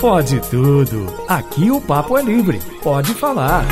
Pode tudo. Aqui o papo é livre. Pode falar.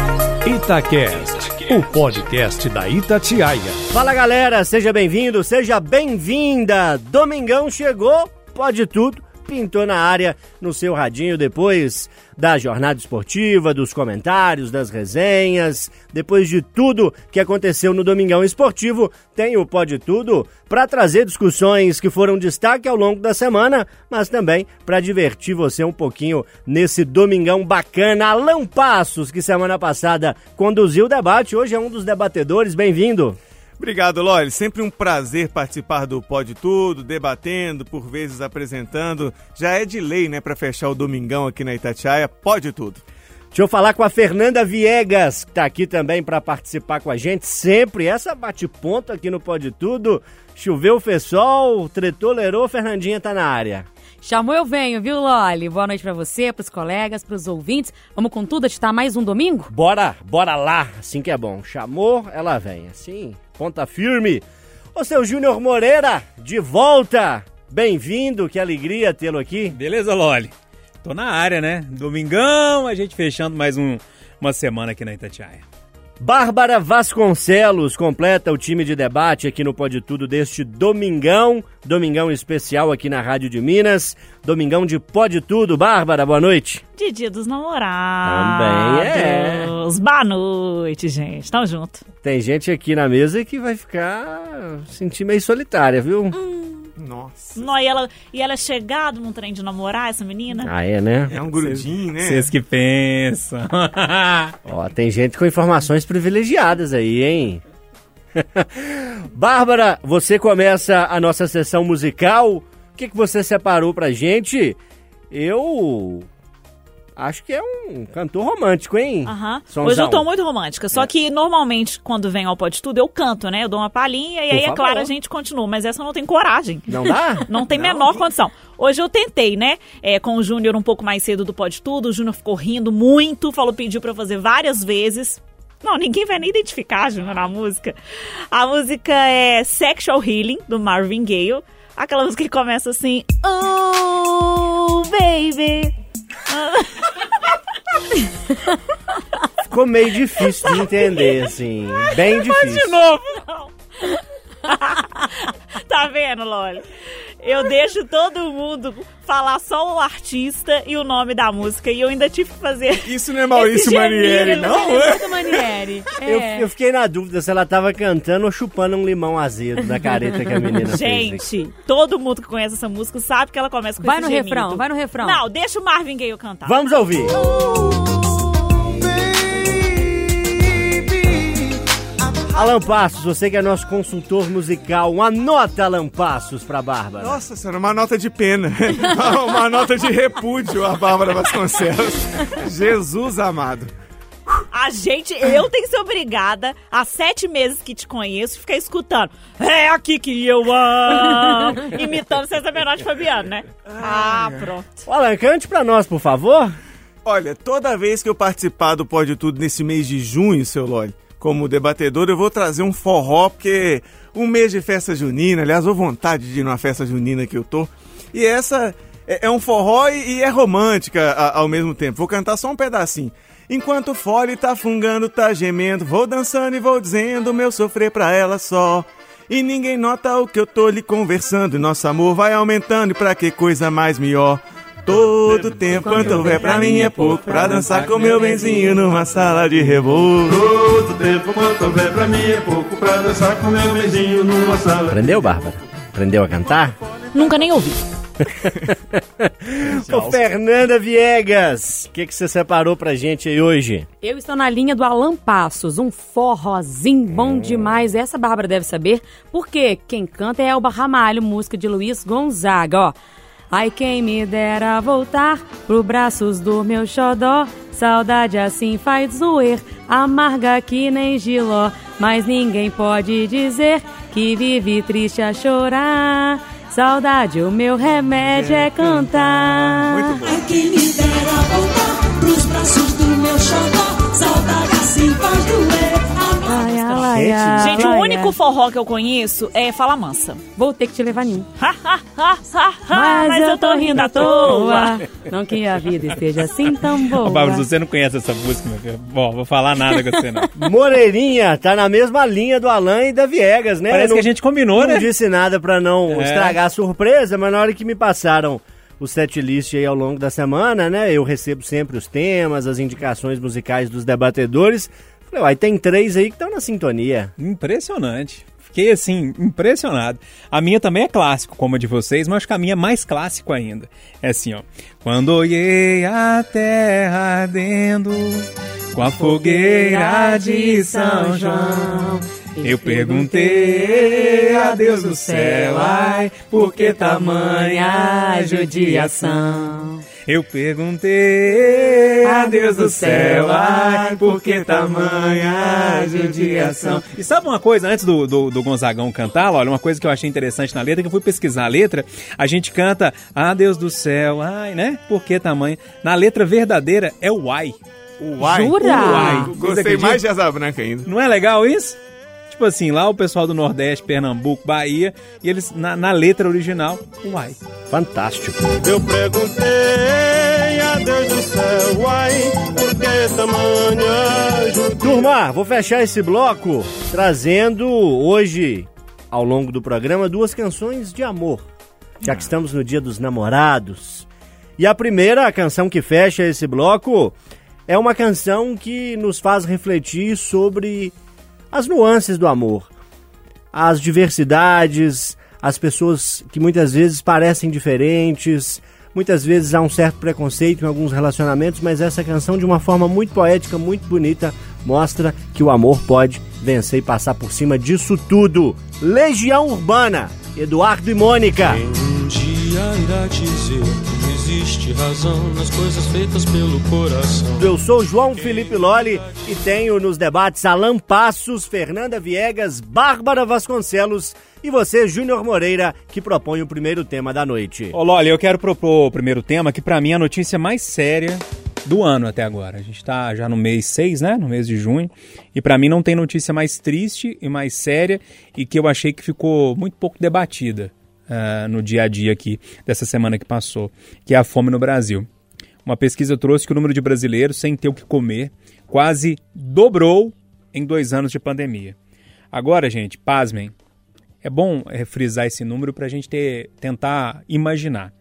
Itacast, o podcast da Itatiaia. Fala galera, seja bem-vindo, seja bem-vinda. Domingão chegou, pode tudo pintou na área no seu radinho depois da jornada esportiva, dos comentários, das resenhas, depois de tudo que aconteceu no Domingão Esportivo, tem o Pode Tudo para trazer discussões que foram destaque ao longo da semana, mas também para divertir você um pouquinho nesse Domingão bacana. Alan Passos, que semana passada conduziu o debate, hoje é um dos debatedores, bem-vindo. Obrigado, Loli. Sempre um prazer participar do Pode Tudo, debatendo, por vezes apresentando. Já é de lei, né, para fechar o domingão aqui na Itatiaia. Pode Tudo. Deixa eu falar com a Fernanda Viegas, que tá aqui também para participar com a gente sempre. Essa bate-ponto aqui no Pode Tudo. Choveu, fez sol, tretou, lerou, Fernandinha tá na área. Chamou, eu venho, viu, Loli? Boa noite para você, pros colegas, pros ouvintes. Vamos com tudo, editar mais um domingo? Bora, bora lá, assim que é bom. Chamou, ela vem, assim ponta firme. Ô seu Júnior Moreira, de volta! Bem-vindo, que alegria tê-lo aqui. Beleza, Loli? Tô na área, né? Domingão, a gente fechando mais um, uma semana aqui na Itatiaia. Bárbara Vasconcelos completa o time de debate aqui no Pode Tudo deste domingão, domingão especial aqui na Rádio de Minas, domingão de Pode Tudo. Bárbara, boa noite. De Dia dos Namorados. Também é. Boa noite, gente. Tamo junto. Tem gente aqui na mesa que vai ficar sentir meio solitária, viu? Hum. Nossa. Não, e, ela, e ela é chegada num trem de namorar, essa menina? Ah, é, né? É um grudinho, né? Vocês que pensam. Ó, tem gente com informações privilegiadas aí, hein? Bárbara, você começa a nossa sessão musical. O que, que você separou pra gente? Eu Acho que é um cantor romântico, hein? Aham. Uhum. Hoje eu tô muito romântica. Só é. que normalmente, quando vem ao Pode Tudo, eu canto, né? Eu dou uma palhinha e Por aí, favor. é claro, a gente continua. Mas essa não tenho coragem. Não dá? não tem não. menor condição. Hoje eu tentei, né? É, com o Júnior um pouco mais cedo do Pode Tudo. O Júnior ficou rindo muito, falou, pediu pra eu fazer várias vezes. Não, ninguém vai nem identificar, Júnior, na música. A música é Sexual Healing, do Marvin Gaye. Aquela música que começa assim... Oh, baby... Ficou meio difícil de entender, assim. Bem difícil. de novo, não. tá vendo, Loli? Eu deixo todo mundo falar só o artista e o nome da música e eu ainda tive que fazer. Isso não é Maurício Manieri, não? É Manieri. É. Eu, eu, fiquei na dúvida se ela tava cantando ou chupando um limão azedo da careta que a menina Gente, fez. Gente, todo mundo que conhece essa música sabe que ela começa com vai esse no gemido. refrão, vai no refrão. Não, deixa o Marvin Gaye cantar. Vamos ouvir. Uh. Alan Passos, você que é nosso consultor musical, uma nota, Alan Passos, pra Bárbara. Nossa senhora, uma nota de pena. uma nota de repúdio a Bárbara Vasconcelos. Jesus amado. A gente, eu tenho que ser obrigada, há sete meses que te conheço, ficar escutando. É aqui que eu amo! Imitando César Menor de Fabiano, né? Ah, pronto. Alan, cante pra nós, por favor. Olha, toda vez que eu participar do Pode Tudo nesse mês de junho, seu Loli, como debatedor, eu vou trazer um forró, porque um mês de festa junina, aliás, vou vontade de ir numa festa junina que eu tô. E essa é, é um forró e, e é romântica a, ao mesmo tempo. Vou cantar só um pedacinho. Enquanto o fole tá fungando, tá gemendo, vou dançando e vou dizendo meu sofrer pra ela só. E ninguém nota o que eu tô lhe conversando, nosso amor vai aumentando, e pra que coisa mais melhor? Todo tempo quanto houver pra mim é pouco Pra dançar com meu benzinho numa sala de rebolo Todo tempo quanto houver pra mim é pouco Pra dançar com meu benzinho numa sala Aprendeu, Bárbara? Aprendeu a cantar? Nunca nem ouvi Ô, Fernanda Viegas, o que, que você separou pra gente aí hoje? Eu estou na linha do Alan Passos, um forrozinho bom demais. Essa Bárbara deve saber, porque quem canta é Elba Ramalho, música de Luiz Gonzaga, ó. Ai, quem me dera voltar pro braços do meu xodó. Saudade assim faz doer, amarga que nem giló. Mas ninguém pode dizer que vive triste a chorar. Saudade, o meu remédio é, cantar. Muito bom. Ai, quem me dera voltar pros braços do meu xodó. Gente, o único forró que eu conheço é Fala Mansa. Vou ter que te levar nenhum. Ha, ha, ha, ha, ha, mas eu tô rindo à toa. Não que a vida esteja assim tão boa. Ô, Babs, você não conhece essa música, meu filho. Bom, vou falar nada com você, não. Moreirinha tá na mesma linha do Alan e da Viegas, né? Parece Não- que a gente combinou, não né? disse nada pra não É. estragar a surpresa, mas na hora que me passaram o setlist aí ao longo da semana, né? Eu recebo sempre os temas, as indicações musicais dos debatedores. Falei, uai, tem três aí que estão na sintonia. Impressionante. Fiquei assim, impressionado. A minha também é clássico, como a de vocês, mas acho que a minha é mais clássico ainda. É assim, ó. Quando olhei a terra ardendo com a fogueira de São João, eu perguntei a Deus do céu, ai, por que tamanha judiação? Eu perguntei a Deus do céu, ai, por que tamanha judiação? E sabe uma coisa, antes do, do, do Gonzagão cantar, olha, uma coisa que eu achei interessante na letra, que eu fui pesquisar a letra, a gente canta, ah, Deus do céu, ai, né? Por que tamanho? Na letra verdadeira é o ai. Uai. Jura? Uai. Gostei mais de Asa Branca ainda. Não é legal isso? Tipo assim, lá o pessoal do Nordeste, Pernambuco, Bahia, e eles, na, na letra original, uai. Fantástico. Eu perguntei a Deus do céu, ai, por que tamanha? Turma, vou fechar esse bloco trazendo hoje, ao longo do programa, duas canções de amor. Já que estamos no dia dos namorados. E a primeira, a canção que fecha esse bloco, é uma canção que nos faz refletir sobre as nuances do amor. As diversidades, as pessoas que muitas vezes parecem diferentes, muitas vezes há um certo preconceito em alguns relacionamentos, mas essa canção, de uma forma muito poética, muito bonita, mostra que o amor pode vencer e passar por cima disso tudo. Legião Urbana, Eduardo e Mônica. Um dia irá dizer existe razão nas coisas feitas pelo coração. Eu sou João Felipe Loli e tenho nos debates Alan Passos, Fernanda Viegas, Bárbara Vasconcelos e você, Júnior Moreira, que propõe o primeiro tema da noite. Ô, Loli, eu quero propor o primeiro tema, que pra mim é a notícia mais séria do ano até agora. A gente tá já no mês 6, né? No mês de junho. E pra mim não tem notícia mais triste e mais séria e que eu achei que ficou muito pouco debatida ah, no dia a dia aqui dessa semana que passou, que é a fome no Brasil. Uma pesquisa trouxe que o número de brasileiros sem ter o que comer quase dobrou em dois anos de pandemia. Agora, gente, pasmem, é bom frisar esse número para a gente ter, tentar imaginar.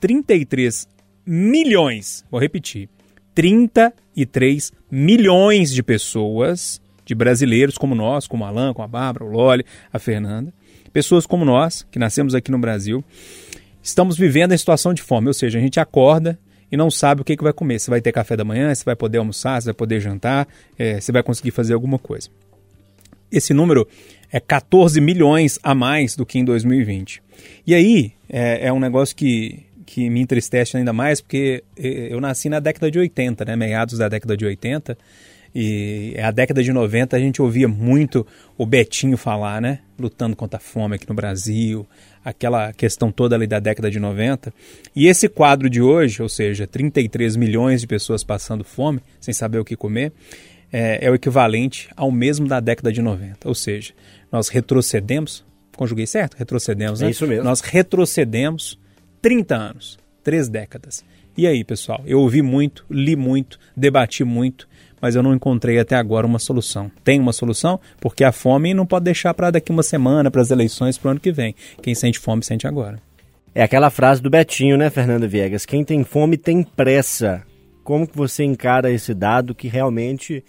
33 milhões, vou repetir, 33 milhões de pessoas, de brasileiros como nós, como o Alan, como a Bárbara, o Loli, a Fernanda, pessoas como nós, que nascemos aqui no Brasil, estamos vivendo em situação de fome, ou seja, a gente acorda e não sabe o que, que vai comer. Se vai ter café da manhã, se vai poder almoçar, se vai poder jantar, eh, se vai conseguir fazer alguma coisa. Esse número é 14 milhões a mais do que em 2020. E aí é, é um negócio que, que me entristece ainda mais, porque eh, eu nasci na década de 80, né, meados da década de 80, e a década de 90 a gente ouvia muito o Betinho falar, né? Lutando contra a fome aqui no Brasil, aquela questão toda ali da década de 90. E esse quadro de hoje, ou seja, 33 milhões de pessoas passando fome, sem saber o que comer, é, é o equivalente ao mesmo da década de 90. Ou seja, nós retrocedemos, conjuguei certo? Retrocedemos, né? É isso mesmo. Nós retrocedemos 30 anos, três décadas. E aí, pessoal? Eu ouvi muito, li muito, debati muito, mas eu não encontrei até agora uma solução. Tem uma solução? Porque a fome não pode deixar para daqui uma semana, para as eleições, para o ano que vem. Quem sente fome, sente agora. É aquela frase do Betinho, né, Fernanda Viegas? Quem tem fome tem pressa. Como que você encara esse dado que realmente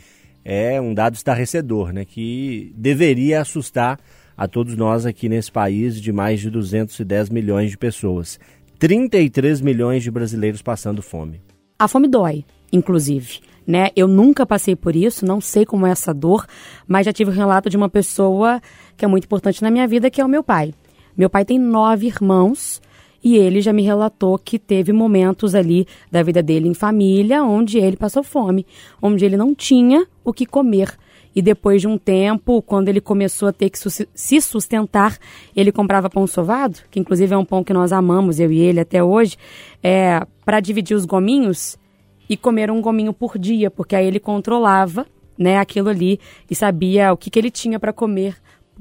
é um dado estarrecedor, né? Que deveria assustar a todos nós aqui nesse país de mais de 210 milhões de pessoas. 33 milhões de brasileiros passando fome. A fome dói, inclusive. Né? Eu nunca passei por isso, não sei como é essa dor, mas já tive o relato de uma pessoa que é muito importante na minha vida, que é o meu pai. Meu pai tem nove irmãos e ele já me relatou que teve momentos ali da vida dele em família onde ele passou fome, onde ele não tinha o que comer. E depois de um tempo, quando ele começou a ter que se sustentar, ele comprava pão sovado, que inclusive é um pão que nós amamos, eu e ele até hoje, é, para dividir os gominhos e comer um gominho por dia, porque aí ele controlava né, aquilo ali e sabia o que, que ele tinha para comer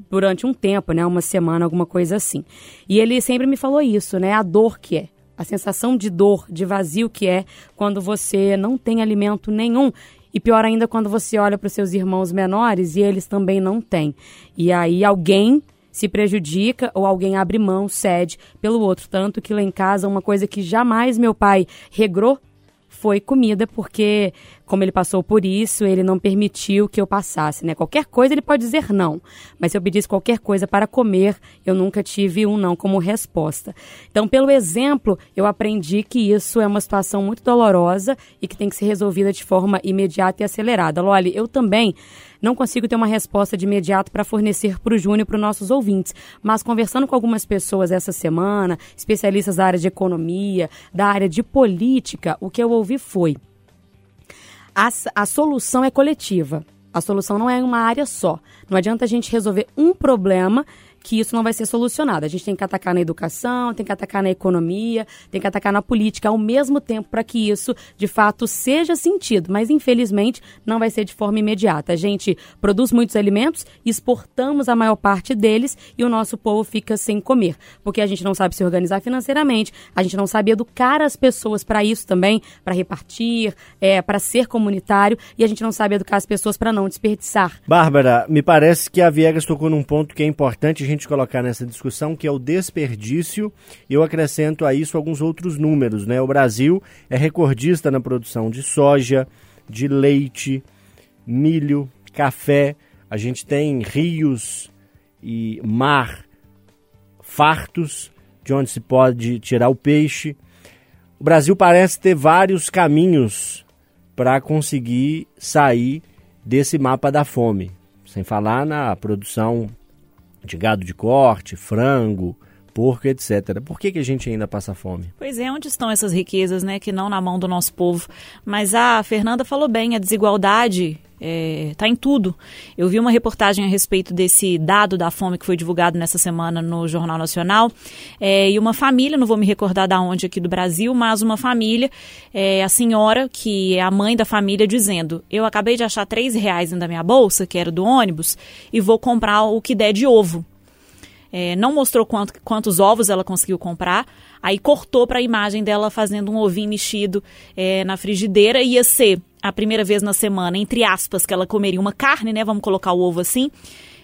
durante um tempo, né, uma semana, alguma coisa assim. E ele sempre me falou isso, né, a dor que é, a sensação de dor, de vazio que é quando você não tem alimento nenhum. E pior ainda quando você olha para os seus irmãos menores e eles também não têm. E aí alguém se prejudica ou alguém abre mão, cede pelo outro. Tanto que lá em casa, uma coisa que jamais meu pai regrou foi comida, porque como ele passou por isso, ele não permitiu que eu passasse, né? Qualquer coisa ele pode dizer não, mas se eu pedisse qualquer coisa para comer, eu nunca tive um não como resposta. Então, pelo exemplo, eu aprendi que isso é uma situação muito dolorosa e que tem que ser resolvida de forma imediata e acelerada. Loli, eu também não consigo ter uma resposta de imediato para fornecer para o Júnior para os nossos ouvintes. Mas conversando com algumas pessoas essa semana, especialistas da área de economia, da área de política, o que eu ouvi foi: a, a solução é coletiva. A solução não é uma área só. Não adianta a gente resolver um problema que isso não vai ser solucionado. A gente tem que atacar na educação, tem que atacar na economia, tem que atacar na política ao mesmo tempo para que isso, de fato, seja sentido. Mas, infelizmente, não vai ser de forma imediata. A gente produz muitos alimentos, exportamos a maior parte deles e o nosso povo fica sem comer. Porque a gente não sabe se organizar financeiramente, a gente não sabe educar as pessoas para isso também, para repartir, é, para ser comunitário, e a gente não sabe educar as pessoas para não desperdiçar. Bárbara, me parece que a Viegas tocou num ponto que é importante a gente colocar nessa discussão, que é o desperdício. Eu acrescento a isso alguns outros números, né? O Brasil é recordista na produção de soja, de leite, milho, café. A gente tem rios e mar fartos de onde se pode tirar o peixe. O Brasil parece ter vários caminhos para conseguir sair desse mapa da fome, sem falar na produção de gado de corte, frango, porco, etc. Por que, que a gente ainda passa fome? Pois é, onde estão essas riquezas, né, que não na mão do nosso povo? Mas a Fernanda falou bem, a desigualdade está em tudo. Eu vi uma reportagem a respeito desse dado da fome que foi divulgado nessa semana no Jornal Nacional. É, e uma família, não vou me recordar da onde aqui do Brasil, mas uma família, é, a senhora, que é a mãe da família, dizendo: Eu acabei de achar três reais da minha bolsa, que era do ônibus, e vou comprar o que der de ovo. É, não mostrou quanto, quantos ovos ela conseguiu comprar. Aí cortou para a imagem dela fazendo um ovinho mexido é, na frigideira. Ia ser a primeira vez na semana, entre aspas, que ela comeria uma carne, né? Vamos colocar o ovo assim.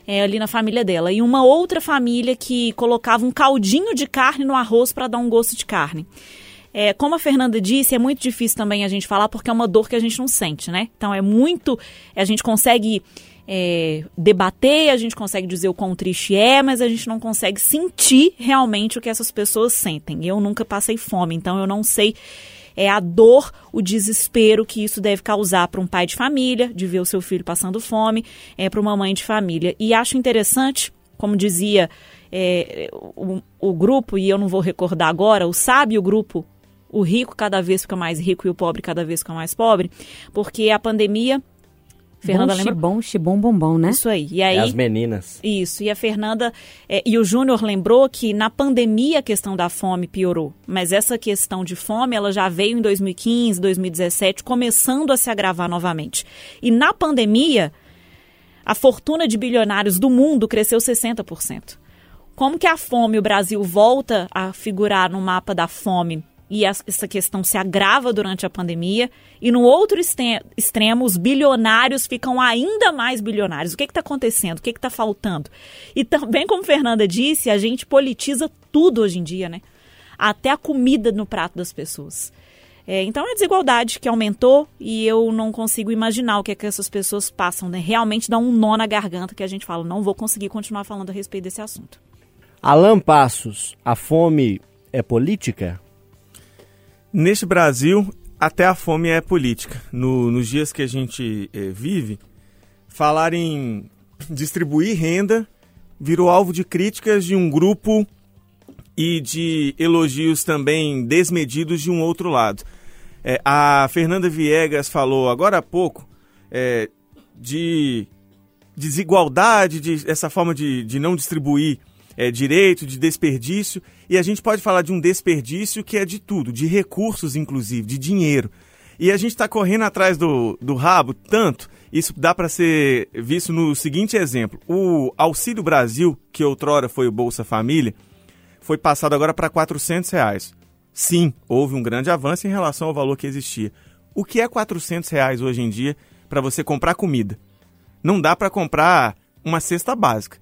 É, ali na família dela. E uma outra família que colocava um caldinho de carne no arroz para dar um gosto de carne. É, como a Fernanda disse, é muito difícil também a gente falar porque é uma dor que a gente não sente, né? Então é muito. A gente consegue é, debater, a gente consegue dizer o quão triste é, mas a gente não consegue sentir realmente o que essas pessoas sentem. Eu nunca passei fome, então eu não sei é a dor, o desespero que isso deve causar para um pai de família, de ver o seu filho passando fome, é, para uma mãe de família. E acho interessante, como dizia é, o, o grupo, e eu não vou recordar agora, o sábio grupo o rico cada vez fica mais rico e o pobre cada vez fica mais pobre, porque a pandemia Fernanda bom, lembra? Bom, xibom, bombom, né? Isso aí. E aí é as meninas. Isso. E a Fernanda é, e o Júnior lembrou que na pandemia a questão da fome piorou. Mas essa questão de fome, ela já veio em 2015, 2017, começando a se agravar novamente. E na pandemia, a fortuna de bilionários do mundo cresceu 60%. Como que a fome, o Brasil volta a figurar no mapa da fome e essa questão se agrava durante a pandemia. E no outro extremo, os bilionários ficam ainda mais bilionários. O que está acontecendo? O que está faltando? E também, como Fernanda disse, a gente politiza tudo hoje em dia, né? Até a comida no prato das pessoas. É, então é a desigualdade que aumentou e eu não consigo imaginar o que, é que essas pessoas passam, né? Realmente dá um nó na garganta que a gente fala, não vou conseguir continuar falando a respeito desse assunto. Alan Passos, a fome é política? Neste Brasil, até a fome é política. No, nos dias que a gente eh, vive, falar em distribuir renda virou alvo de críticas de um grupo e de elogios também desmedidos de um outro lado. É, a Fernanda Viegas falou agora há pouco é, de desigualdade, de essa forma de, de não distribuir é, direito, de desperdício, e a gente pode falar de um desperdício que é de tudo, de recursos inclusive, de dinheiro. E a gente está correndo atrás do, do rabo tanto, isso dá para ser visto no seguinte exemplo. O Auxílio Brasil, que outrora foi o Bolsa Família, foi passado agora para 400 reais. Sim, houve um grande avanço em relação ao valor que existia. O que é 400 reais hoje em dia para você comprar comida? Não dá para comprar uma cesta básica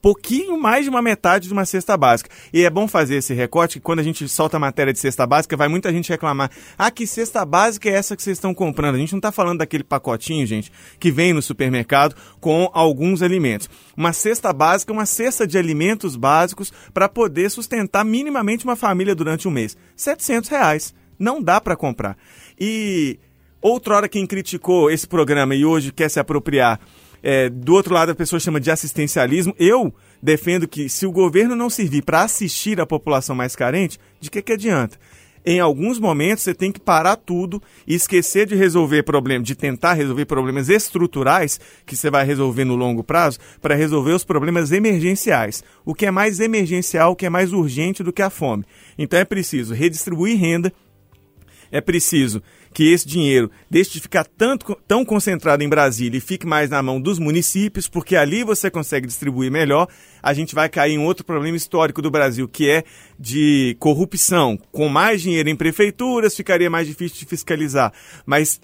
pouquinho mais de uma metade de uma cesta básica. E é bom fazer esse recorte que quando a gente solta a matéria de cesta básica, vai muita gente reclamar: ah, que cesta básica é essa que vocês estão comprando? A gente não está falando daquele pacotinho, gente, que vem no supermercado com alguns alimentos. Uma cesta básica é uma cesta de alimentos básicos para poder sustentar minimamente uma família durante um mês. 700 reais. Não dá para comprar. E outrora quem criticou esse programa e hoje quer se apropriar é, do outro lado, a pessoa chama de assistencialismo. Eu defendo que se o governo não servir para assistir a população mais carente, de que, que adianta? Em alguns momentos você tem que parar tudo e esquecer de resolver problemas, de tentar resolver problemas estruturais que você vai resolver no longo prazo, para resolver os problemas emergenciais. O que é mais emergencial, o que é mais urgente do que a fome. Então é preciso redistribuir renda, é preciso que esse dinheiro deixe de ficar tanto, tão concentrado em Brasília e fique mais na mão dos municípios, porque ali você consegue distribuir melhor. A gente vai cair em outro problema histórico do Brasil, que é de corrupção. Com mais dinheiro em prefeituras, ficaria mais difícil de fiscalizar. Mas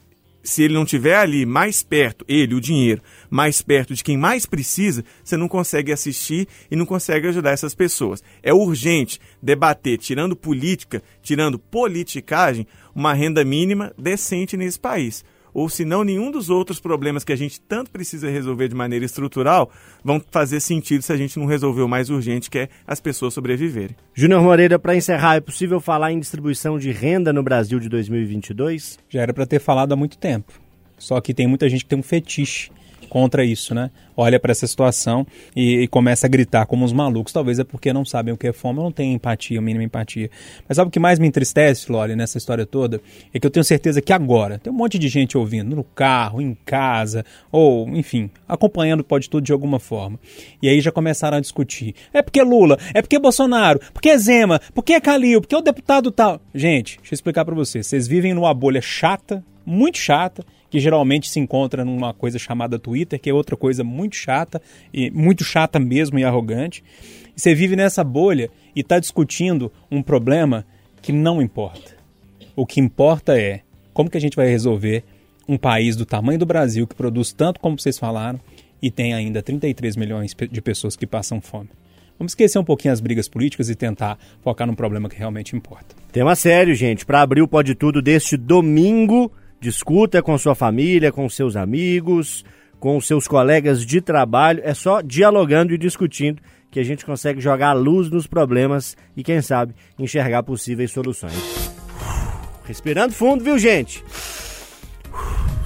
se ele não tiver ali mais perto, ele, o dinheiro, mais perto de quem mais precisa, você não consegue assistir e não consegue ajudar essas pessoas. É urgente debater, tirando política, tirando politicagem, uma renda mínima decente nesse país ou se não nenhum dos outros problemas que a gente tanto precisa resolver de maneira estrutural vão fazer sentido se a gente não resolver o mais urgente, que é as pessoas sobreviverem. Júnior Moreira, para encerrar, é possível falar em distribuição de renda no Brasil de 2022? Já era para ter falado há muito tempo. Só que tem muita gente que tem um fetiche contra isso, né? Olha para essa situação e, e, começa a gritar como uns malucos. Talvez é porque não sabem o que é fome, não tem empatia, mínima empatia. Mas sabe o que mais me entristece, Lore, nessa história toda? É que eu tenho certeza que agora tem um monte de gente ouvindo no carro, em casa, ou, enfim, acompanhando Pode Tudo de alguma forma. E aí já começaram a discutir. É porque Lula, é porque Bolsonaro, porque Zema, porque é Calil, porque o deputado tal. Gente, deixa eu explicar para vocês. Vocês vivem numa bolha chata, muito chata, que geralmente se encontra numa coisa chamada Twitter, que é outra coisa muito chata, e muito chata mesmo e arrogante. Você vive nessa bolha e está discutindo um problema que não importa. O que importa é como que a gente vai resolver um país do tamanho do Brasil, que produz tanto como vocês falaram, e tem ainda 33 milhões de pessoas que passam fome. Vamos esquecer um pouquinho as brigas políticas e tentar focar no problema que realmente importa. Tema sério, gente. Para abrir o Pode Tudo deste domingo, Discuta com sua família, com seus amigos, com seus colegas de trabalho. É só dialogando e discutindo que a gente consegue jogar luz nos problemas e, quem sabe, enxergar possíveis soluções. Respirando fundo, viu, gente?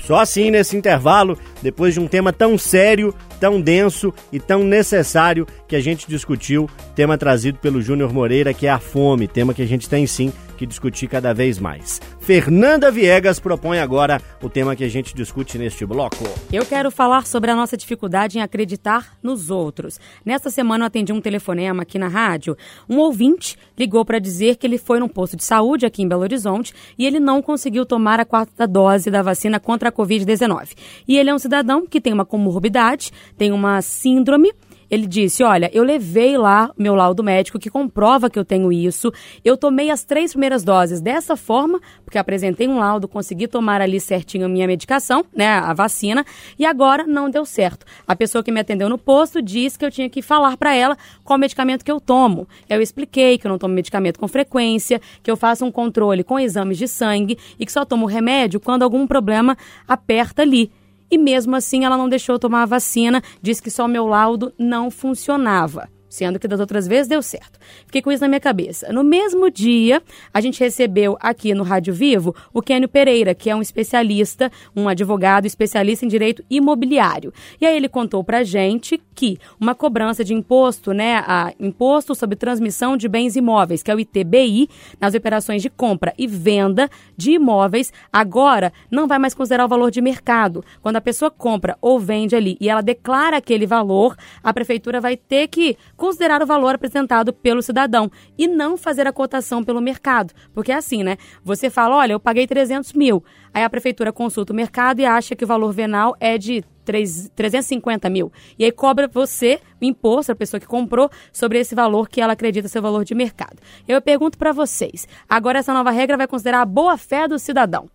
Só assim, nesse intervalo, depois de um tema tão sério, tão denso e tão necessário que a gente discutiu, tema trazido pelo Júnior Moreira, que é a fome, tema que a gente tem sim que discutir cada vez mais. Fernanda Viegas propõe agora o tema que a gente discute neste bloco. Eu quero falar sobre a nossa dificuldade em acreditar nos outros. Nesta semana eu atendi um telefonema aqui na rádio. Um ouvinte ligou para dizer que ele foi num posto de saúde aqui em Belo Horizonte e ele não conseguiu tomar a quarta dose da vacina contra a Covid-19. E ele é um cidadão que tem uma comorbidade, tem uma síndrome ele disse: Olha, eu levei lá meu laudo médico que comprova que eu tenho isso. Eu tomei as três primeiras doses dessa forma, porque apresentei um laudo, consegui tomar ali certinho a minha medicação, né, a vacina, e agora não deu certo. A pessoa que me atendeu no posto disse que eu tinha que falar para ela qual medicamento que eu tomo. Eu expliquei que eu não tomo medicamento com frequência, que eu faço um controle com exames de sangue e que só tomo remédio quando algum problema aperta ali e mesmo assim ela não deixou tomar a vacina, disse que só meu laudo não funcionava sendo que das outras vezes deu certo. Fiquei com isso na minha cabeça. No mesmo dia, a gente recebeu aqui no Rádio Vivo o Kênio Pereira, que é um especialista, um advogado especialista em direito imobiliário. E aí ele contou pra gente que uma cobrança de imposto, né, a imposto sobre transmissão de bens imóveis, que é o ITBI, nas operações de compra e venda de imóveis, agora não vai mais considerar o valor de mercado. Quando a pessoa compra ou vende ali e ela declara aquele valor, a prefeitura vai ter que considerar o valor apresentado pelo cidadão e não fazer a cotação pelo mercado. Porque é assim, né? Você fala, olha, eu paguei 300 mil. Aí a prefeitura consulta o mercado e acha que o valor venal é de 3, 350 mil. E aí cobra você o imposto, a pessoa que comprou, sobre esse valor que ela acredita ser o valor de mercado. Eu pergunto para vocês, agora essa nova regra vai considerar a boa-fé do cidadão.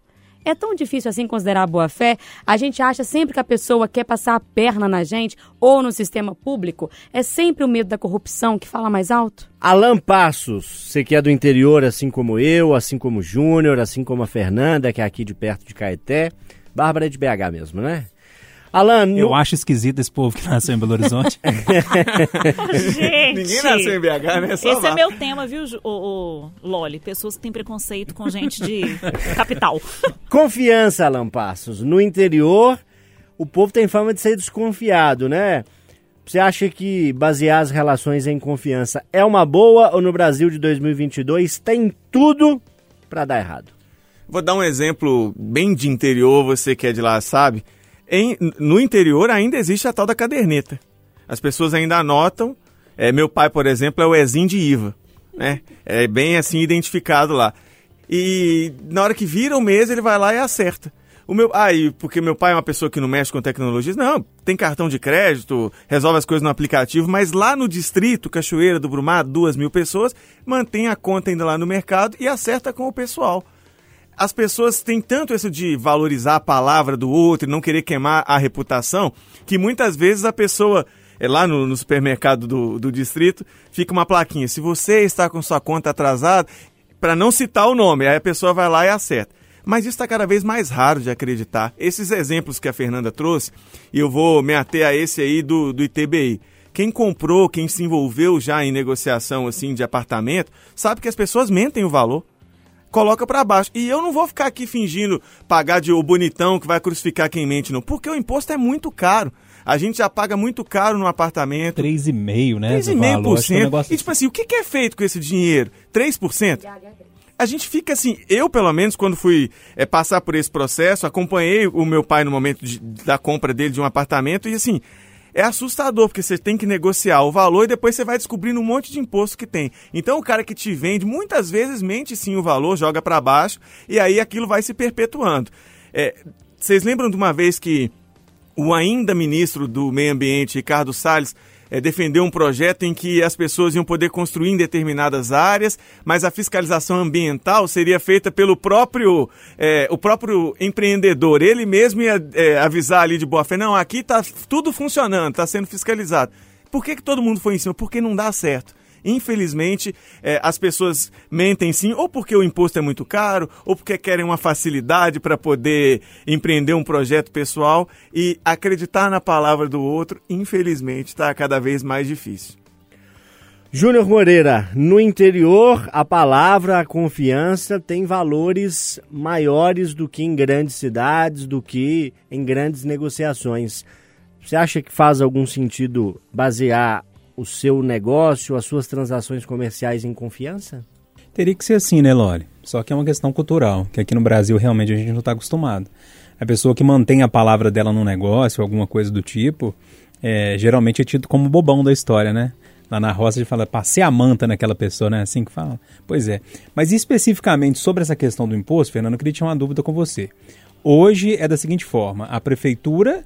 É tão difícil assim considerar a boa fé? A gente acha sempre que a pessoa quer passar a perna na gente ou no sistema público? É sempre o medo da corrupção que fala mais alto? Alan Passos, você que é do interior, assim como eu, assim como o Júnior, assim como a Fernanda, que é aqui de perto de Caeté. Bárbara é de BH mesmo, né? Alan, no... Eu acho esquisito esse povo que nasceu em Belo Horizonte. Gente! Ninguém nasceu em BH, né? Só Esse lá. é meu tema, viu, o, o Loli? Pessoas que têm preconceito com gente de capital. Confiança, Alan Passos. No interior, o povo tem fama de ser desconfiado, né? Você acha que basear as relações em confiança é uma boa ou no Brasil de 2022 tem tudo pra dar errado? Vou dar um exemplo bem de interior, você que é de lá sabe. Em- no interior ainda existe a tal da caderneta. As pessoas ainda anotam. É, meu pai, por exemplo, é o Ezinho de IVA. Né? É bem assim identificado lá. E na hora que vira o mês, ele vai lá e acerta. O meu, ah, e porque meu pai é uma pessoa que não mexe com tecnologias, não, tem cartão de crédito, resolve as coisas no aplicativo, mas lá no distrito, Cachoeira do Brumado, duas mil pessoas, mantém a conta ainda lá no mercado e acerta com o pessoal as pessoas têm tanto isso de valorizar a palavra do outro e não querer queimar a reputação, que muitas vezes a pessoa, é lá no, no supermercado do, do distrito, fica uma plaquinha. Se você está com sua conta atrasada, para não citar o nome, aí a pessoa vai lá e acerta. Mas isso está cada vez mais raro de acreditar. Esses exemplos que a Fernanda trouxe, e eu vou me ater a esse aí do, do ITBI. Quem comprou, quem se envolveu já em negociação assim de apartamento, sabe que as pessoas mentem o valor coloca para baixo. E eu não vou ficar aqui fingindo pagar de o bonitão que vai crucificar quem mente, não. Porque o imposto é muito caro. A gente já paga muito caro no apartamento. 3,5%, né? do valor, acho que é um 3,5%. negócio E tipo assim, o que que é feito com esse dinheiro? 3%? A gente fica assim, eu pelo menos quando fui é, passar por esse processo, acompanhei o meu pai no momento de- da compra dele de um apartamento e assim, é assustador, porque você tem que negociar o valor e depois você vai descobrindo um monte de imposto que tem. Então o cara que te vende muitas vezes mente sim o valor, joga para baixo e aí aquilo vai se perpetuando. É, vocês lembram de uma vez que o ainda ministro do Meio Ambiente, Ricardo Salles, defendeu um projeto em que as pessoas iam poder construir em determinadas áreas, mas a fiscalização ambiental seria feita pelo próprio, eh, o próprio empreendedor. Ele mesmo ia eh, avisar ali de boa fé, não, aqui está tudo funcionando, está sendo fiscalizado. Por que, que todo mundo foi em cima? Porque não dá certo. Infelizmente, eh, as pessoas mentem sim, ou porque o imposto é muito caro, ou porque querem uma facilidade para poder empreender um projeto pessoal e acreditar na palavra do outro, infelizmente, está cada vez mais difícil. Júnior Moreira, no interior, a palavra, a confiança tem valores maiores do que em grandes cidades, do que em grandes negociações. Você acha que faz algum sentido basear o seu negócio, as suas transações comerciais em confiança? Teria que ser assim, né, Loli? Só que é uma questão cultural, que aqui no Brasil realmente a gente não está acostumado. A pessoa que mantém a palavra dela num negócio, alguma coisa do tipo, é, geralmente é tido como bobão da história, né? Lá na roça a gente fala, passei a manta naquela pessoa, né? Assim que fala. Pois é. Mas especificamente sobre essa questão do imposto, Fernando, eu queria tirar uma dúvida com você. Hoje é da seguinte forma: a prefeitura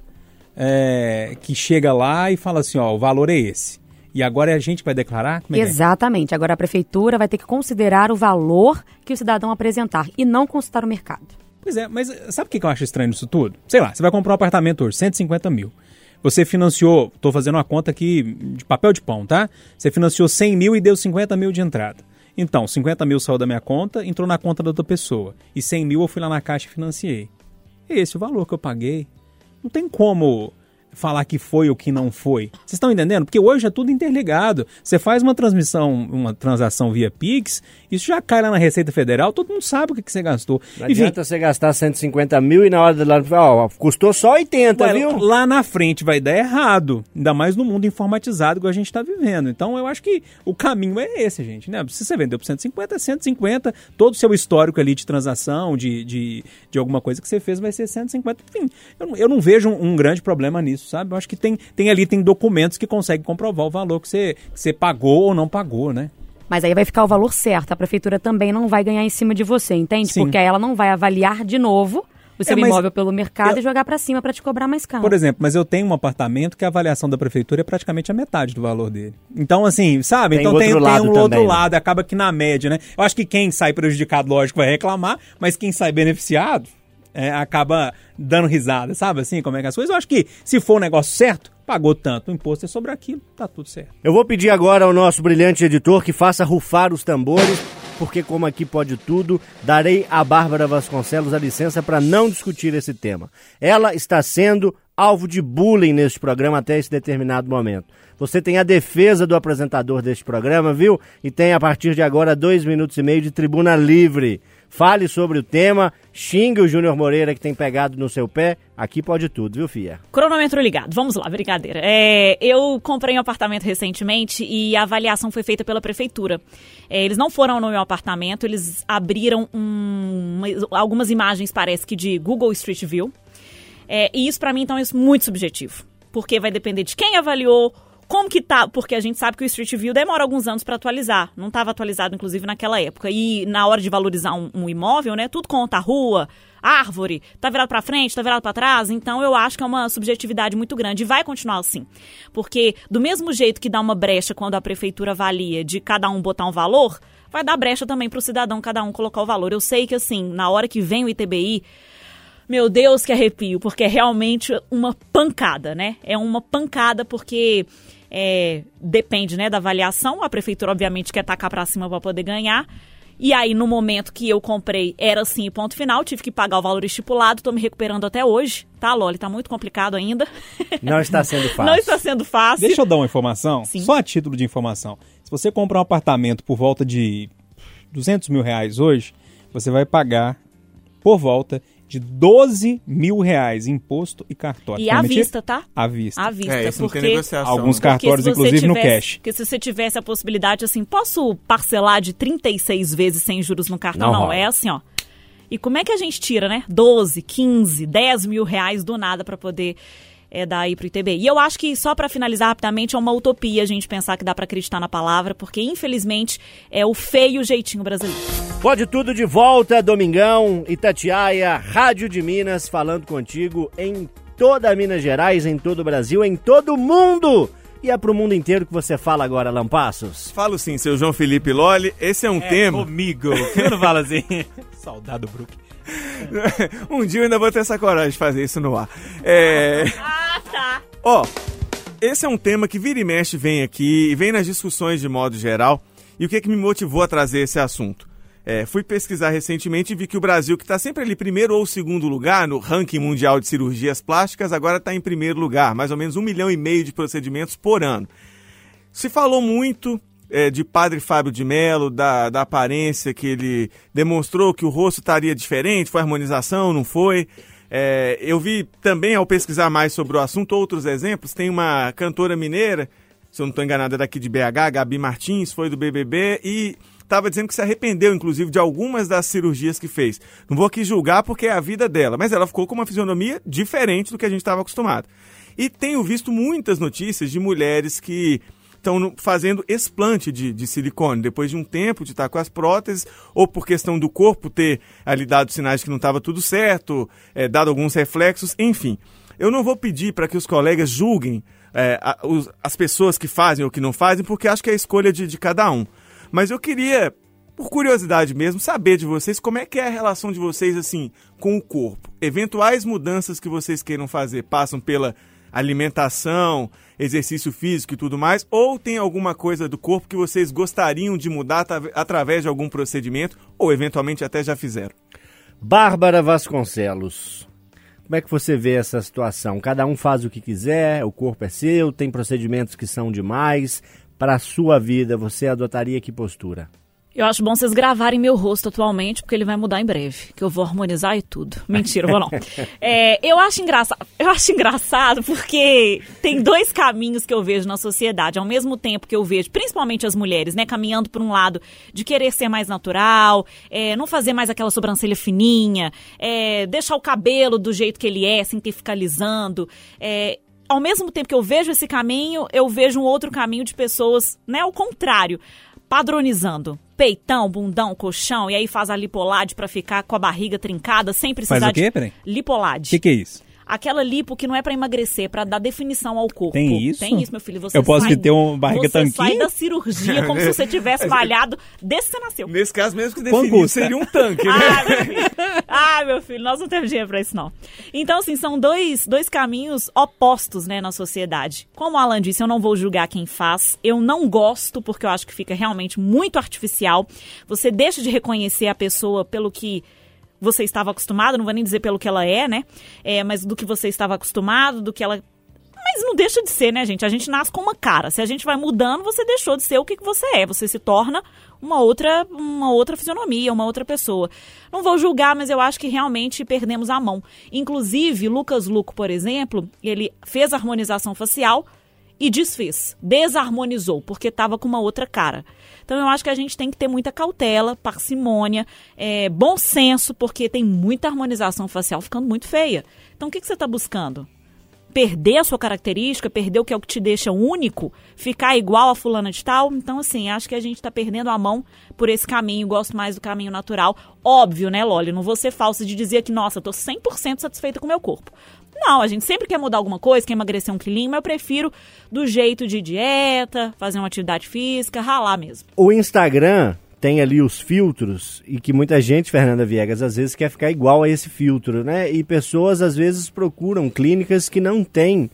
é, que chega lá e fala assim, ó, o valor é esse. E agora a gente vai declarar? Como é que é? Exatamente. Agora a prefeitura vai ter que considerar o valor que o cidadão apresentar e não consultar o mercado. Pois é, mas sabe o que que eu acho estranho nisso tudo? Sei lá, você vai comprar um apartamento hoje, 150 mil. Você financiou, tô fazendo uma conta aqui de papel de pão, tá? Você financiou 100 mil e deu 50 mil de entrada. Então, 50 mil saiu da minha conta, entrou na conta da outra pessoa. E 100 mil eu fui lá na caixa e financiei. Esse é o valor que eu paguei. Não tem como falar que foi ou que não foi. Vocês estão entendendo? Porque hoje é tudo interligado. Você faz uma transmissão, uma transação via Pix, isso já cai lá na Receita Federal, todo mundo sabe o que, que você gastou. Não adianta você gastar 150 mil e na hora de lá, ó, custou só 80, Ué, viu? Lá na frente vai dar errado. Ainda mais no mundo informatizado que a gente está vivendo. Então eu acho que o caminho é esse, gente. Né? Se você vendeu por 150, é 150. Todo o seu histórico ali de transação, de, de, de alguma coisa que você fez, vai ser 150. Enfim, eu, não- eu não vejo um, um grande problema nisso. Isso, sabe? Eu acho que tem, tem ali, tem documentos que conseguem comprovar o valor que você, que você pagou ou não pagou, né? Mas aí vai ficar o valor certo. A prefeitura também não vai ganhar em cima de você, entende? Sim. Porque aí ela não vai avaliar de novo o seu É, imóvel pelo mercado eu- e jogar pra cima pra te cobrar mais caro. Por exemplo, mas eu tenho um apartamento que a avaliação da prefeitura é praticamente a metade do valor dele. Então, assim, sabe? Tem então outro tem, tem lado um também, outro né? lado, acaba que na média, né? Eu acho que quem sai prejudicado, lógico, vai reclamar, mas quem sai beneficiado é, acaba dando risada, sabe assim como é que é as coisas? Eu acho que se for um negócio certo, pagou tanto, o imposto é sobre aquilo, tá tudo certo. Eu vou pedir agora ao nosso brilhante editor que faça rufar os tambores, porque como aqui pode tudo, darei a Bárbara Vasconcelos a licença para não discutir esse tema. Ela está sendo alvo de bullying neste programa até esse determinado momento. Você tem a defesa do apresentador deste programa, viu? E tem a partir de agora dois minutos e meio de tribuna livre. Fale sobre o tema, xingue o Júnior Moreira que tem pegado no seu pé. Aqui pode tudo, viu, Fia? Cronômetro ligado. Vamos lá, brincadeira. É, eu comprei um apartamento recentemente e a avaliação foi feita pela prefeitura. É, eles não foram no meu apartamento, eles abriram um- uma- algumas imagens, parece que de Google Street View. É, e isso pra mim então é muito subjetivo, porque vai depender de quem avaliou, como que tá, porque a gente sabe que o Street View demora alguns anos para atualizar. Não estava atualizado inclusive naquela época. E na hora de valorizar um, um imóvel, né, tudo conta a rua, árvore, tá virado para frente, tá virado para trás, então eu acho que é uma subjetividade muito grande e vai continuar assim. Porque do mesmo jeito que dá uma brecha quando a prefeitura avalia de cada um botar um valor, vai dar brecha também para o cidadão cada um colocar o valor. Eu sei que assim, na hora que vem o ITBI, meu Deus, que arrepio, porque é realmente uma pancada, né? É uma pancada porque é, depende, né, da avaliação. A prefeitura, obviamente, quer tacar pra cima para poder ganhar. E aí, no momento que eu comprei, era assim, ponto final. Tive que pagar o valor estipulado. Tô me recuperando até hoje, tá, Loli? Tá muito complicado ainda. Não está sendo fácil. Não está sendo fácil. Deixa eu dar uma informação, Sim. só a título de informação. Se você comprar um apartamento por volta de 200 mil reais hoje, você vai pagar por volta de 12 mil reais imposto e cartório. E à vista, tá? À vista. À vista, É, isso não porque... Alguns né? cartórios, Porque inclusive, no tivesse- cash. Porque se você tivesse a possibilidade, assim, posso parcelar de 36 vezes sem juros no cartão? Não Não, é assim, ó. E como é que a gente tira, né? 12, 15, 10 mil reais do nada pra poder é, dar aí pro ITBI? E eu acho que, só pra finalizar rapidamente, é uma utopia a gente pensar que dá pra acreditar na palavra, porque, infelizmente, é o feio jeitinho brasileiro. Pode tudo de volta, Domingão, Itatiaia, Rádio de Minas, falando contigo em toda Minas Gerais, em todo o Brasil, em todo o mundo. E é pro mundo inteiro que você fala agora, Lampassos. Falo sim, seu João Felipe Loli. Esse é um tema. Comigo. Eu não falo assim. Saudade do Brook. um dia eu ainda vou ter essa coragem de fazer isso no ar. É. Ah, tá. Ó, esse é um tema que vira e mexe vem aqui e vem nas discussões de modo geral. E o que, que me motivou a trazer esse assunto? É, fui pesquisar recentemente e vi que o Brasil, que está sempre ali primeiro ou segundo lugar no ranking mundial de cirurgias plásticas, agora está em primeiro lugar, mais ou menos um milhão e meio de procedimentos por ano. Se falou muito é, de Padre Fábio de Mello, da, da aparência que ele demonstrou que o rosto estaria diferente, foi harmonização, não foi? É, eu vi também, ao pesquisar mais sobre o assunto, outros exemplos. Tem uma cantora mineira, se eu não estou enganado, é daqui de BH, Gabi Martins, foi do BBB e estava dizendo que se arrependeu, inclusive, de algumas das cirurgias que fez. Não vou aqui julgar porque é a vida dela, mas ela ficou com uma fisionomia diferente do que a gente estava acostumado. E tenho visto muitas notícias de mulheres que estão fazendo explante de, de silicone depois de um tempo de estar com as próteses, ou por questão do corpo ter ali dado sinais que não estava tudo certo, é, dado alguns reflexos, enfim. Eu não vou pedir para que os colegas julguem é, a- os- as pessoas que fazem ou que não fazem, porque acho que é a escolha de, de cada um. Mas eu queria, por curiosidade mesmo, saber de vocês como é que é a relação de vocês assim com o corpo. Eventuais mudanças que vocês queiram fazer passam pela alimentação, exercício físico e tudo mais, ou tem alguma coisa do corpo que vocês gostariam de mudar atra- através de algum procedimento, ou eventualmente até já fizeram? Bárbara Vasconcelos. Como é que você vê essa situação? Cada um faz o que quiser, o corpo é seu, tem procedimentos que são demais. Para a sua vida, você adotaria que postura? Eu acho bom vocês gravarem meu rosto atualmente, porque ele vai mudar em breve. Que eu vou harmonizar e tudo. Mentira, vou não. É, eu acho engraçado. Eu acho engraçado porque tem dois caminhos que eu vejo na sociedade. Ao mesmo tempo que eu vejo, principalmente as mulheres, né, caminhando por um lado de querer ser mais natural, é, não fazer mais aquela sobrancelha fininha, é, deixar o cabelo do jeito que ele é, sem ter ficar alisando. É, ao mesmo tempo que eu vejo esse caminho, eu vejo um outro caminho de pessoas, né, ao contrário, padronizando. Peitão, bundão, colchão, e aí faz a lipolade pra ficar com a barriga trincada sem precisar Faz o quê, de peraí? lipolade. O que, que é isso? Aquela lipo que não é pra emagrecer, é pra dar definição ao corpo. Tem isso? Tem isso, meu filho. Você Eu posso sai, ter uma barriga Você sai tanquinho? da cirurgia como se você tivesse malhado desde que você nasceu. Nesse caso mesmo que definiu seria um tanque, né? Ah, meu filho. Ah, meu filho, nós não temos dinheiro pra isso, não. Então, assim, são dois, dois caminhos opostos, né, na sociedade. Como o Alan disse, eu não vou julgar quem faz. Eu não gosto, porque eu acho que fica realmente muito artificial. Você deixa de reconhecer a pessoa pelo que você estava acostumado, não vou nem dizer pelo que ela é, né? É, mas do que você estava acostumado, do que ela mas não deixa de ser, né, gente? A gente nasce com uma cara. Se a gente vai mudando, você deixou de ser o que, você é. Você se torna uma outra, uma outra fisionomia, uma outra pessoa. Não vou julgar, mas eu acho que realmente perdemos a mão. Inclusive, Lucas Luco, por exemplo, ele fez harmonização facial e desfez, desarmonizou, porque estava com uma outra cara. Então eu acho que a gente tem que ter muita cautela, parcimônia, é, bom senso, porque tem muita harmonização facial ficando muito feia. Então o que, que você está buscando? Perder a sua característica, perder o que é o que te deixa único, ficar igual a fulana de tal. Então, assim, acho que a gente tá perdendo a mão por esse caminho. Gosto mais do caminho natural. Óbvio, né, Loli? Não vou ser falsa de dizer que, nossa, tô 100% satisfeita com o meu corpo. Não, a gente sempre quer mudar alguma coisa, quer emagrecer um quilinho, mas eu prefiro do jeito de dieta, fazer uma atividade física, ralar mesmo. O Instagram tem ali os filtros e que muita gente, Fernanda Viegas, às vezes quer ficar igual a esse filtro, né? E pessoas às vezes procuram clínicas que não têm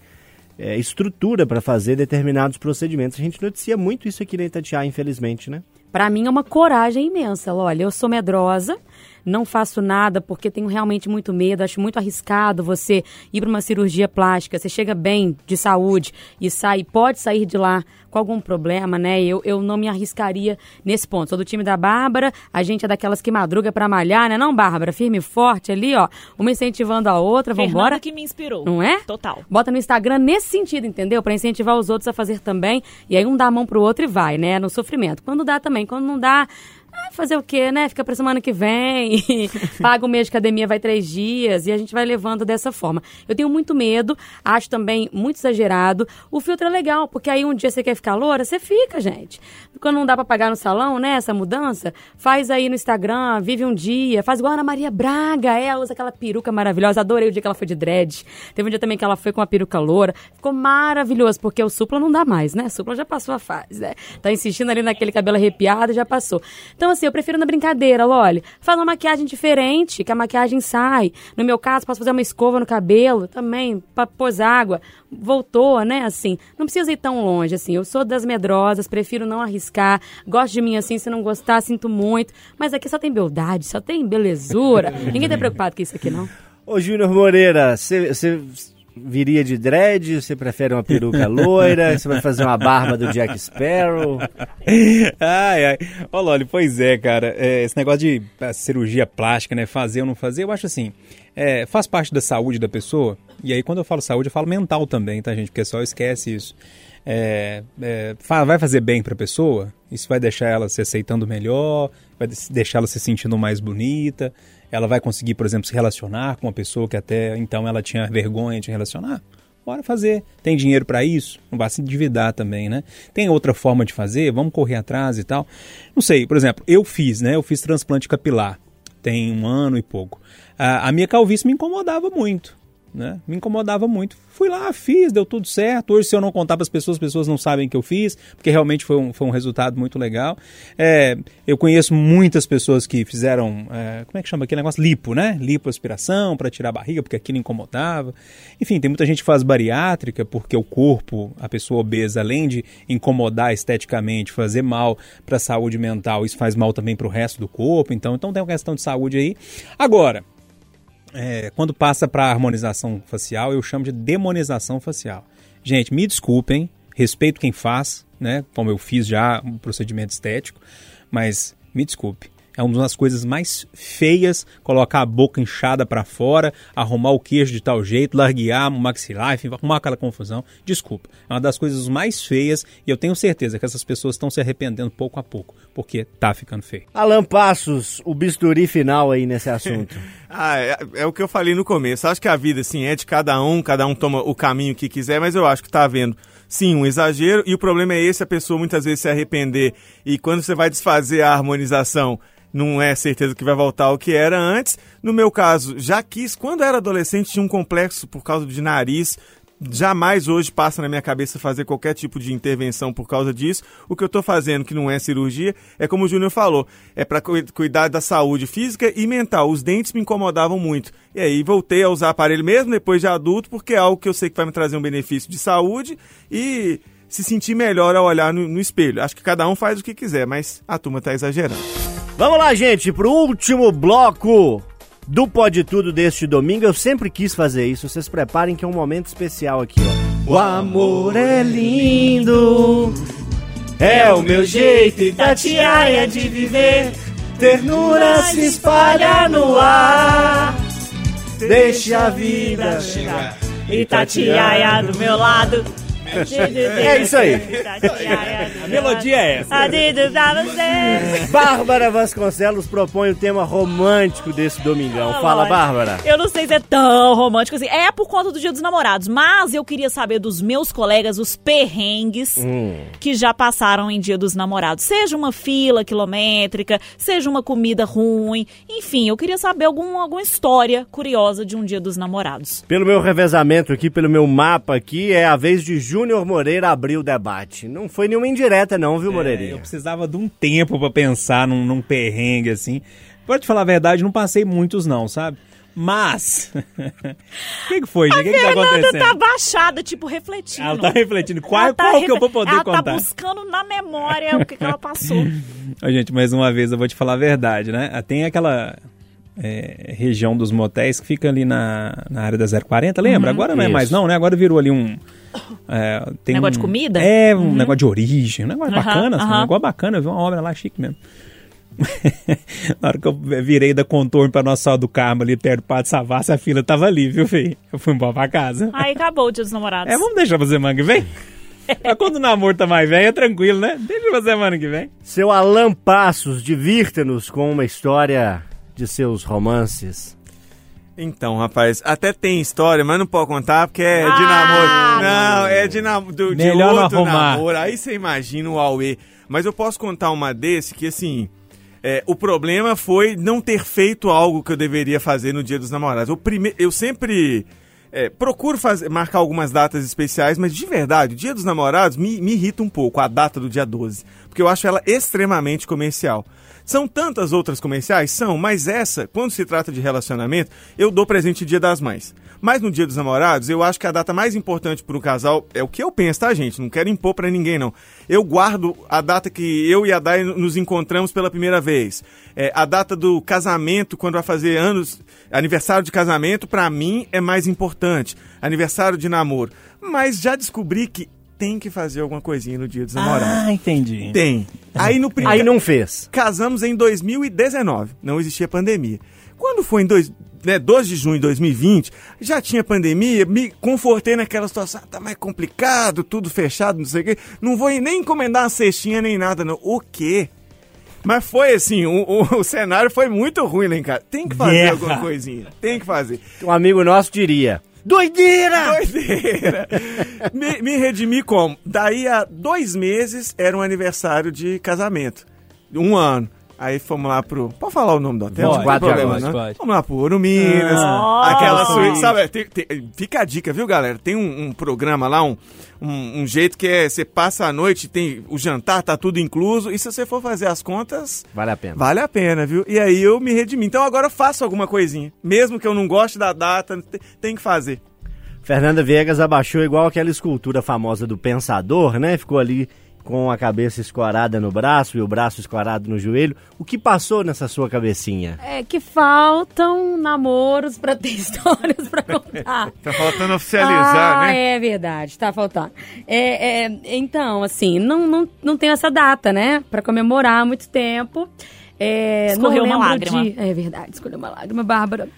é, estrutura para fazer determinados procedimentos. A gente noticia muito isso aqui na Itatiaia, infelizmente, né? Pra mim é uma coragem imensa. Olha, eu sou medrosa, não faço nada porque tenho realmente muito medo, acho muito arriscado você ir para uma cirurgia plástica, você chega bem de saúde e sai, pode sair de lá com algum problema, né? Eu, eu não me arriscaria nesse ponto. Sou do time da Bárbara, a gente é daquelas que madruga para malhar, né? Não, Bárbara, firme e forte ali, ó, uma incentivando a outra, vambora. Fernanda que me inspirou. Não é? Total. Bota no Instagram nesse sentido, entendeu? Pra incentivar os outros a fazer também. E aí um dá a mão pro outro e vai, né? No sofrimento. Quando dá também, quando não dá. Ah, Fazer o quê, né? Fica pra semana que vem, paga o mês de academia, vai três dias, e a gente vai levando dessa forma. Eu tenho muito medo, acho também muito exagerado. O filtro é legal, porque aí um dia você quer ficar loura, você fica, gente. Quando não dá pra pagar no salão, né, essa mudança, faz aí no Instagram, vive um dia, faz igual a Ana Maria Braga, ela usa aquela peruca maravilhosa, adorei o dia que ela foi de dread. Teve um dia também que ela foi com uma peruca loura, ficou maravilhoso, porque o supla não dá mais, né? Supla já passou a fase, né? Tá insistindo ali naquele cabelo arrepiado, já passou. Então, assim, eu prefiro na brincadeira, olha, faz uma maquiagem diferente, que a maquiagem sai. No meu caso, posso fazer uma escova no cabelo também, pra pôs água, voltou, né, assim. Não precisa ir tão longe, assim. Eu sou das medrosas, prefiro não arriscar. Gosto de mim assim, se não gostar, sinto muito. Mas aqui só tem beldade, só tem belezura. Ninguém tá preocupado com isso aqui, não. Ô Júnior Moreira, você viria de dread? Você prefere uma peruca loira? Você vai fazer uma barba do Jack Sparrow? ai, ai. Ô, Loli, pois é, cara. É, esse negócio de a cirurgia plástica, né? Fazer ou não fazer, eu acho assim. é, faz parte da saúde da pessoa. E aí, quando eu falo saúde, eu falo mental também, tá, gente? Porque só esquece isso. É, é, vai fazer bem pra pessoa? Isso vai deixar ela se aceitando melhor, vai deixar ela se sentindo mais bonita. Ela vai conseguir, por exemplo, se relacionar com uma pessoa que até então ela tinha vergonha de relacionar. Bora fazer. Tem dinheiro para isso? Não basta se endividar também, né? Tem outra forma de fazer? Vamos correr atrás e tal. Não sei, por exemplo, eu fiz, né? Eu fiz transplante capilar. Tem um ano e pouco. A, a minha calvície me incomodava muito. Né? Me incomodava muito. Fui lá, fiz, deu tudo certo. Hoje, se eu não contar para as pessoas, as pessoas não sabem que eu fiz, porque realmente foi um, foi um resultado muito legal. É, eu conheço muitas pessoas que fizeram, é, como é que chama aquele negócio? Lipo, né? Lipoaspiração para tirar a barriga, porque aquilo incomodava. Enfim, tem muita gente que faz bariátrica, porque o corpo, a pessoa obesa, além de incomodar esteticamente, fazer mal para a saúde mental, isso faz mal também para o resto do corpo. Então, então tem uma questão de saúde aí. Agora, é, quando passa para harmonização facial, eu chamo de demonização facial. Gente, me desculpem, respeito quem faz, né? Como eu fiz já um procedimento estético, mas me desculpe. É uma das coisas mais feias, colocar a boca inchada pra fora, arrumar o queijo de tal jeito, larguear o maxilar, enfim, arrumar aquela confusão. Desculpa, é uma das coisas mais feias e eu tenho certeza que essas pessoas estão se arrependendo pouco a pouco, porque tá ficando feio. Alan Passos, o bisturi final aí nesse assunto. Ah, é, é o que eu falei no começo. Acho que a vida, assim, é de cada um, cada um toma o caminho que quiser, mas eu acho que tá havendo, sim, um exagero, e o problema é esse, a pessoa muitas vezes se arrepender, e quando você vai desfazer a harmonização, não é certeza que vai voltar ao que era antes. No meu caso, já quis, quando era adolescente, tinha um complexo por causa de nariz, Jamais hoje passa na minha cabeça fazer qualquer tipo de intervenção por causa disso. O que eu estou fazendo, que não é cirurgia, é como o Júnior falou, é para cuidar da saúde física e mental. Os dentes me incomodavam muito. E aí voltei a usar aparelho mesmo depois de adulto, porque é algo que eu sei que vai me trazer um benefício de saúde e se sentir melhor ao olhar no, no espelho. Acho que cada um faz o que quiser, mas a turma está exagerando. Vamos lá, gente, pro último bloco do Pode Tudo deste domingo. Eu sempre quis fazer isso. Vocês preparem que é um momento especial aqui, ó. O amor é lindo, é o meu jeito Itatiaia de viver. Ternura se espalha no ar. Deixa a vida chegar. Itatiaia do meu lado. É isso aí. A melodia é essa. Você. Bárbara Vasconcelos propõe o tema romântico desse domingão. Fala, Bárbara. Eu não sei se é tão romântico assim. É por conta do Dia dos Namorados, mas eu queria saber dos meus colegas os perrengues Hum. que já passaram em Dia dos Namorados. Seja uma fila quilométrica, seja uma comida ruim, enfim, eu queria saber algum, alguma história curiosa de um Dia dos Namorados. Pelo meu revezamento aqui, pelo meu mapa aqui, é a vez de Júnior Moreira abrir o debate. Não foi nenhuma indireta, não, viu, É, eu Moreirinha? precisava de um tempo pra pensar num, num perrengue assim. Pode te falar a verdade, não passei muitos não, sabe? Mas, o que, que foi, gente? O que, que tá Fernanda acontecendo? tá baixada, tipo, refletindo. Ela tá refletindo. Qual, Ela tá qual que eu vou poder ela contar? tá buscando na memória o que, que ela passou. Ó, gente, mais uma vez eu vou te falar a verdade, né? Tem aquela é, região dos motéis que fica ali na, na área da 040, lembra? Agora não é Isso. mais não, né? Agora virou ali um... é, tem Negócio de um- comida? É, um negócio de origem, um negócio Aham, bacana, assim, um negócio bacana, eu vi uma obra lá chique mesmo. Na hora que eu virei da contorno pra Nossa Senhora do Carmo ali perto do Padre Savassi, a fila tava ali, viu, filho? Eu fui embora pra casa. Aí acabou o Dia dos Namorados. É, vamos deixar pra semana que vem? Mas quando o namoro tá mais velho, é tranquilo, né? Deixa pra semana que vem. Seu Alan Passos, divirta-nos com uma história de seus romances. Então, rapaz, até tem história, mas não pode contar porque é de Ah, namoro. Não, é de, nam do, de outro arrumar. namoro. Aí você imagina o Aue. Mas eu posso contar uma desse que, assim, é, o problema foi não ter feito algo que eu deveria fazer no Dia dos Namorados. O prime... Eu sempre é, procuro fazer, marcar algumas datas especiais, mas de verdade, o Dia dos Namorados me, me irrita um pouco, a data do dia 12. Porque eu acho ela extremamente comercial. São tantas outras comerciais? São, mas essa, quando se trata de relacionamento, eu dou presente Dia das Mães. Mas no Dia dos Namorados, eu acho que a data mais importante para o casal é o que eu penso, tá, gente? Não quero impor para ninguém, não. Eu guardo a data que eu e a Dai nos encontramos pela primeira vez. É, a data do casamento, quando vai fazer anos, aniversário de casamento, para mim é mais importante. Aniversário de namoro. Mas já descobri que tem que fazer alguma coisinha no Dia dos Namorados. Ah, entendi. Tem. Aí no primeiro. Aí não fez. Casamos em 2019, não existia pandemia. Quando foi em dois, né, 12 de junho de 2020, já tinha pandemia, me confortei naquela situação, ah, tá mais complicado, tudo fechado, não sei o quê. Não vou nem encomendar uma cestinha nem nada, não. O quê? Mas foi assim, o, o- o cenário foi muito ruim lá em casa. Tem que fazer alguma coisinha, tem que fazer. Um amigo nosso diria: Doideira! Doideira! me, me redimi como? Daí a dois meses era um aniversário de casamento. Um ano. Aí fomos lá pro. Pode falar o nome do hotel? Pode, não tem pode, problema, pode, né? pode. Vamos lá pro Ouro Minas. Ah, aquela nossa. suíte. Sabe, tem- tem- fica a dica, viu, galera? Tem um, um programa lá, um, um, um jeito que é. Você passa a noite, tem o jantar, tá tudo incluso. E se você for fazer as contas, Vale a pena. Vale a pena, viu? E aí eu me redimi. Então agora eu faço alguma coisinha. Mesmo que eu não goste da data, te- tem que fazer. Fernanda Viegas abaixou igual aquela escultura famosa do Pensador, né? Ficou ali com a cabeça escorada no braço e o braço escorado no joelho. O que passou nessa sua cabecinha? É que faltam namoros pra ter histórias pra contar. Tá faltando ah, oficializar, né? é verdade, tá faltando. É, é, então, assim, não, não, não tenho essa data, né? Pra comemorar há muito tempo. É, Escorreu não uma lágrima. de- É verdade, escolheu uma lágrima, Bárbara.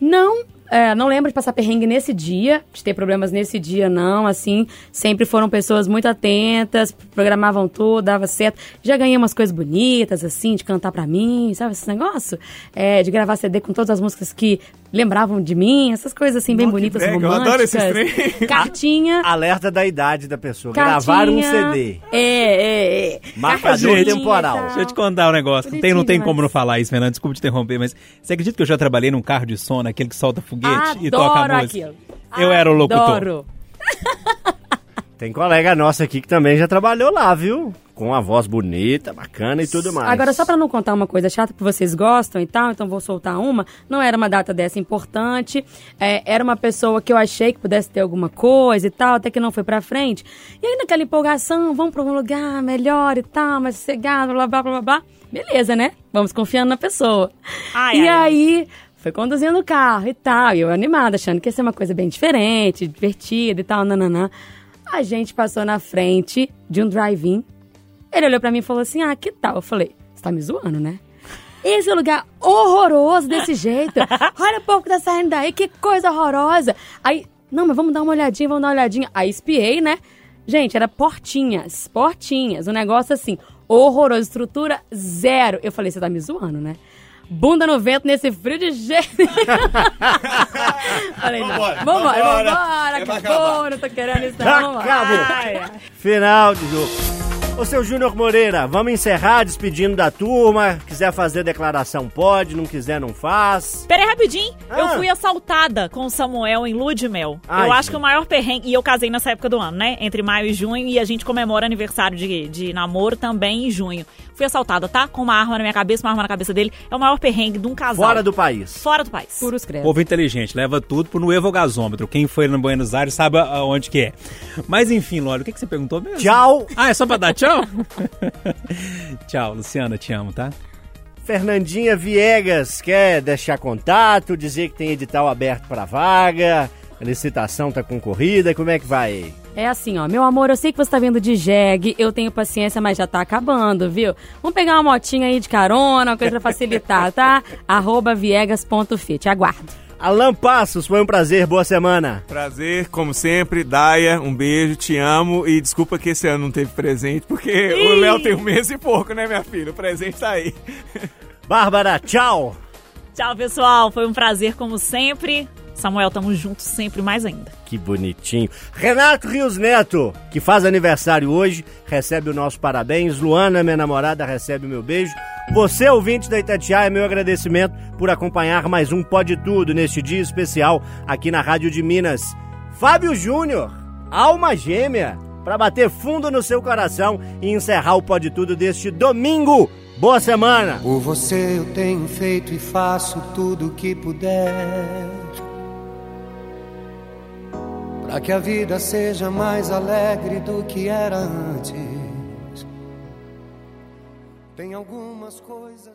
Não, é, não lembro de passar perrengue nesse dia, de ter problemas nesse dia, não. Assim, sempre foram pessoas muito atentas, programavam tudo, dava certo. Já ganhei umas coisas bonitas, assim, de cantar pra mim, sabe esse negócio? É, de gravar CD com todas as músicas que lembravam de mim, essas coisas assim, bem que bonitas, eu românticas. adoro esses trem. Cartinha. Alerta da idade da pessoa. cartinha, Gravar um CD. É, é, é. Marcador Cartinha temporal. Deixa eu te contar um negócio. Não tem, não tem como não falar isso, Fernando. Desculpa te interromper, mas você acredita que eu já trabalhei num carro de som, aquele que solta foguete e toca a Adoro música? aquilo. Eu era o locutor. Adoro. Tem colega nossa aqui que também já trabalhou lá, viu? Com a voz bonita, bacana e tudo mais. Agora, só pra não contar uma coisa chata que vocês gostam e tal, então vou soltar uma. Não era uma data dessa importante. é, era uma pessoa que eu achei que pudesse ter alguma coisa e tal, até que não foi pra frente. E aí, naquela empolgação, vamos pra um lugar melhor e tal, mais sossegado, blá, blá, blá, blá, blá. Beleza, né? Vamos confiando na pessoa. Ai, e ai, ai. aí, foi conduzindo o carro e tal, e eu animada, achando que ia ser uma coisa bem diferente, divertida e tal, nananã. A gente passou na frente de um drive-in ele olhou pra mim e falou assim: Ah, que tal? Eu falei: Você tá me zoando, né? Esse lugar horroroso desse jeito. Olha o povo que tá saindo daí, que coisa horrorosa. Aí, não, mas vamos dar uma olhadinha, vamos dar uma olhadinha. Aí espiei, né? Gente, era portinhas, portinhas. Um negócio assim, horroroso, estrutura zero. Eu falei: Você tá me zoando, né? Bunda no vento nesse frio de jeito. Falei, não. Vambora, Vambora, vambora. vambora, É pra acabou, não tô querendo isso, não. Vambora. Acabou. Final de jogo. Ô, seu Júnior Moreira, vamos encerrar despedindo da turma. Quiser fazer declaração, pode. Não quiser, não faz. Pera aí, rapidinho. Eu Ah. fui assaltada com o Samuel em Lua de Mel. Ai, eu acho gente. que o maior perrengue... E eu casei nessa época do ano, né? Entre maio e junho. E a gente comemora aniversário de, de namoro também em junho. Fui assaltada, tá? Com uma arma na minha cabeça, uma arma na cabeça dele. É o maior perrengue de um casal. Fora do país. Fora do país. Puros credos. Povo inteligente, leva tudo pro Nuevo Gasômetro. Quem foi no Buenos Aires sabe aonde que é. Mas enfim, Lólio, o que, que você perguntou mesmo? Tchau. Ah, é só pra dar tchau? tchau, Luciana, te amo, tá? Fernandinha Viegas quer deixar contato, dizer que tem edital aberto para vaga, a licitação tá concorrida, como é que vai? É assim, ó, meu amor, eu sei que você tá vindo de jegue, eu tenho paciência, mas já tá acabando, viu? Vamos pegar uma motinha aí de carona, uma coisa pra facilitar, tá? Arroba viegas.fit, aguardo. Alan Passos, foi um prazer, boa semana. Prazer, como sempre. Daia, um beijo, te amo. E desculpa que esse ano não teve presente, porque o Léo tem um mês e pouco, né, minha filha? O presente tá aí. Bárbara, tchau. Tchau, pessoal. Foi um prazer, como sempre. Samuel, tamo juntos sempre mais ainda. Que bonitinho. Renato Rios Neto, que faz aniversário hoje, recebe o nosso parabéns. Luana, minha namorada, recebe o meu beijo. Você, ouvinte da Itatiaia, meu agradecimento por acompanhar mais um Pode Tudo neste dia especial aqui na Rádio de Minas. Fábio Júnior, alma gêmea, para bater fundo no seu coração e encerrar o Pode Tudo deste domingo. Boa semana! Por você eu tenho feito e faço tudo o que puder. Para que a vida seja mais alegre do que era antes. Tem algumas coisas.